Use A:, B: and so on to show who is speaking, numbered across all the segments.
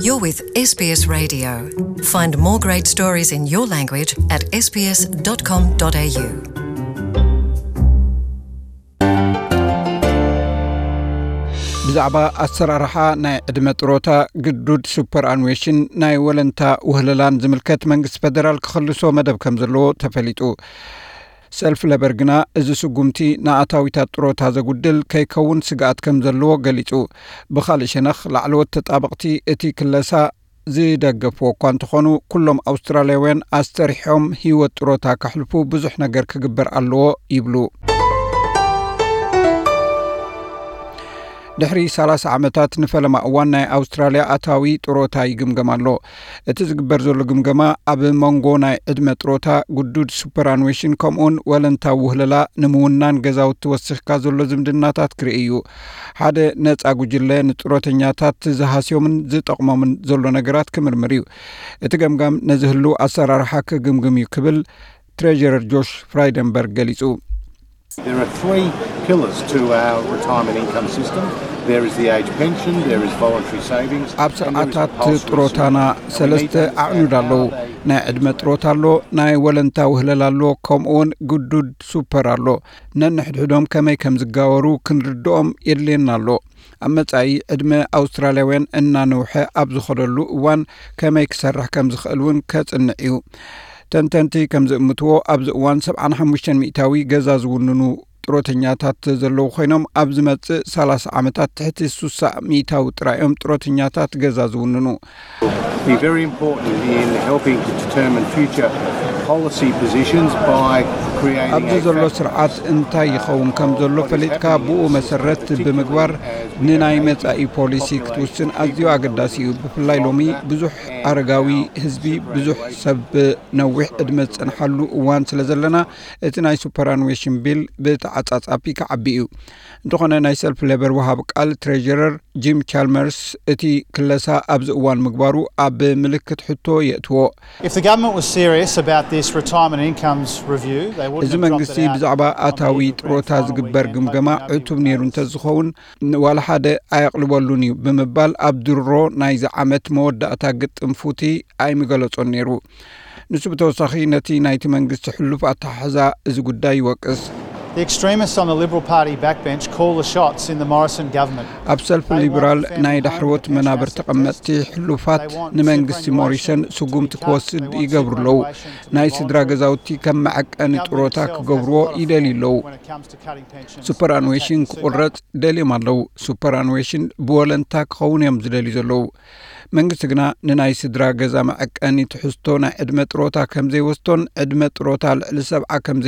A: You're with SBS Radio. Find more great stories in your language at sbs.com.au.
B: ብዛዕባ ኣሰራርሓ ናይ ዕድመ ጥሮታ ግዱድ superannuation ናይ ወለንታ ውህለላን ዝምልከት መንግስቲ ፈደራል ክኸልሶ መደብ ከም ዘለዎ ተፈሊጡ ሰልፊ ሌበር ግና እዚ ስጉምቲ ንኣታዊታት ጥሮታ ዘጉድል ከይከውን ስግኣት ከም ዘለዎ ገሊጹ። ብኻልእ ሸነኽ ላዕለወት ተጣበቕቲ እቲ ክለሳ ዝደገፍዎ እኳ እንተኾኑ ኩሎም ኣውስትራልያውያን ኣስተሪሖም ሂወት ጥሮታ ካሕልፉ ብዙሕ ነገር ክግበር ኣለዎ ይብሉ ድሕሪ 30 ዓመታት ንፈለማ እዋን ናይ ኣውስትራልያ ኣታዊ ጥሮታ ይግምገማ ኣሎ። እቲ ዝግበር ዘሎ ግምገማ ኣብ መንጎ ናይ ዕድመ ጥሮታ ግዱድ superannuation ከምኡውን ወለንታ ውህለላ ንምውናን ገዛውቲ ወስኽካ ዘሎ ዝምድናታት ክርኢ እዩ። ሓደ ነፃ ጉጅለ ንጥሮተኛታት ዝሃስዮምን ዝጠቕሞምን ዘሎ ነገራት ክምርምር እዩ። እቲ ገምጋም ነዚ ህሉ ኣሰራርሓ ክግምግም እዩ ክብል ትሬጀረር ጆሽ ፍራይደንበርግ ገሊጹ ኣብ ስርዓታት ጥሮታና ሰለስተ ኣዕኑድ ኣለዉ ናይ ዕድመ ጥሮታ ኣሎ ናይ ወለንታ ውህለላ ኣሎ ከምኡ ውን ግዱድ super ኣሎ ነንሕድሕዶም ከመይ ከም ዝጋበሩ ክንርድኦም የድልየና ኣሎ ኣብ መጻኢ ዕድመ ኣውስትራልያውያን እናንውሐ ኣብ ዝኸደሉ እዋን ከመይ ክሰርሕ ከም ዝኽእል እውን ከጽንዕ እዩ ተንተንቲ ከም ዝእምትዎ ኣብዚ እዋን 75 ሚእታዊ ገዛ ዝውንኑ ጥሮተኛታት ዘለዉ ኮይኖም ኣብ ዝመጽእ 30 ዓመታት ትሕቲ ሱሳ ሚእታዊ ጥራዮም ጥሮተኛታት ገዛ ዝውንኑ ኣብዚ ዘሎ ስርዓት እንታይ ይኸውን ከም ዘሎ ፈሊጥካ ብኡ መሰረት ብምግባር ንናይ መጻኢ ፖሊሲ ክትውስን ኣዝዩ ኣገዳሲ እዩ ብፍላይ ሎሚ ብዙሕ ኣረጋዊ ህዝቢ ብዙሕ ሰብ ነዊሕ ዕድመ ዝጸንሓሉ እዋን ስለ ዘለና እቲ ናይ superannuation ቢል ብተዓጻጻፊ ክዓቢ እዩ እንተኾነ ናይ ሰልፊ ሌበር ወሃብ ቃል treasurer ጂም ቻልመርስ እቲ ክለሳ ኣብዚ እዋን ምግባሩ ኣብ ምልክት ሕቶ የእትዎ እዚ መንግስቲ ብዛዕባ ኣታዊ ጥሮታ ዝግበር ግምገማ ዕቱብ ነይሩ እንተዝኸውን ዋላ ሓደ ኣየቕልበሉን እዩ ብምባል ኣብ ድሮ ናይዚ ዓመት መወዳእታ ግጥም ፉቲ ኣይምገለጾን ነይሩ። ንሱ ብተወሳኺ ነቲ ናይቲ መንግስቲ ሕሉፍ ኣተሓሕዛ እዚ ጉዳይ ይወቅስ ኣብ ሰልፊ ሊበራል ናይ ዳሕርወት መናበር ተቐመጥቲ ሕሉፋት ንመንግስቲ ሞሪሰን ስጉምቲ ክወስድ ይገብሩ ኣለዉ ናይ ስድራ ገዛውቲ ከም መዐቀኒ ጥሮታ ክገብርዎ ይደልዩ ኣለዉ superannuation ክቁረጽ ደልዮም ኣለዉ superannuation ብወለንታ ክኸውን እዮም ዝደልዩ ዘለዉ መንግስቲ ግና ንናይ ስድራ ገዛ መዐቀኒ ትሕዝቶ ናይ ዕድመ ጥሮታ ከም ዘይወስቶን ዕድመ ጥሮታ ልዕሊ ሰብዓ ከም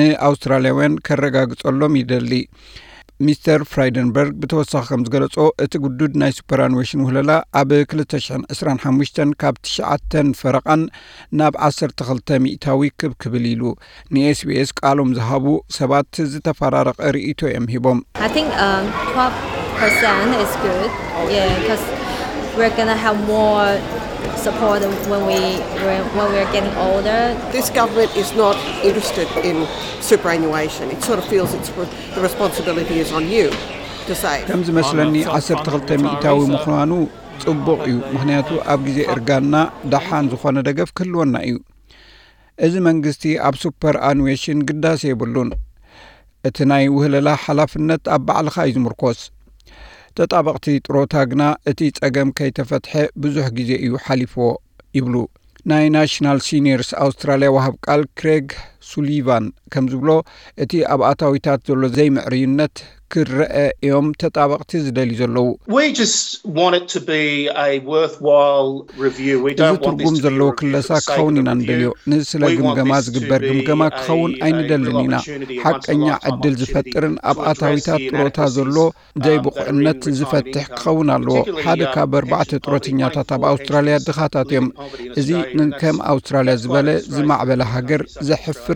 B: ንኣውስትራልያውያን ከረጋግጸሎም ይደሊ። ሚስተር ፍራይደንበርግ ብተወሳኺ ከም ዝገለጾ እቲ ግዱድ ናይ superannuation ውህለላ ኣብ 225 ካብ 9ሸዓተን ፈረቓን ናብ 12 ሚእታዊ ክብክብል ኢሉ ንኤስቢኤስ ቃሎም ዝሃቡ ሰባት ዝተፈራረቐ ርእቶ እዮም ሂቦም ከም ዝመስለኒ 12 ሚእታዊ ምዃኑ ጽቡቕ እዩ። ምክንያቱ ኣብ ግዜ እርጋና ዳሓን ዝኾነ ደገፍ ክህልወና እዩ። እዚ መንግስቲ ኣብ superannuation ግዳሲ የብሉን። እቲ ናይ ውህለላ ሓላፍነት ኣብ ባዕልኻ እዩ ዝምርኮስ ተጣበቕቲ ጥሮታ ግና እቲ ጸገም ከይተፈትሐ ብዙሕ ግዜ እዩ ሓሊፍዎ ይብሉ። ናይ ናሽናል ሲኒርስ ኣውስትራልያ ዋሃብ ቃል ክሬግ ሱሊቫን ከም ዝብሎ እቲ ኣብ ኣታዊታት ዘሎ ዘይምዕርይነት ክረአ እዮም ተጣበቕቲ ዝደልዩ ዘለዉ። እዚ ትርጉም ዘለዎ ክለሳ ክኸውን ኢና ንደልዮ። ንስለ ግምገማ ዝግበር ግምገማ ክኸውን ኣይንደልን ኢና። ሓቀኛ ዕድል ዝፈጥርን ኣብ ኣታዊታት ጥሮታ ዘሎ ዘይብቑዕነት ዝፈትሕ ክኸውን ኣለዎ። ሓደ ካብ ኣርባዕተ ጥሮተኛታት ኣብ ኣውስትራልያ ድኻታት እዮም። እዚ ንከም ኣውስትራልያ ዝበለ ዝማዕበለ ሃገር ዘሕፍር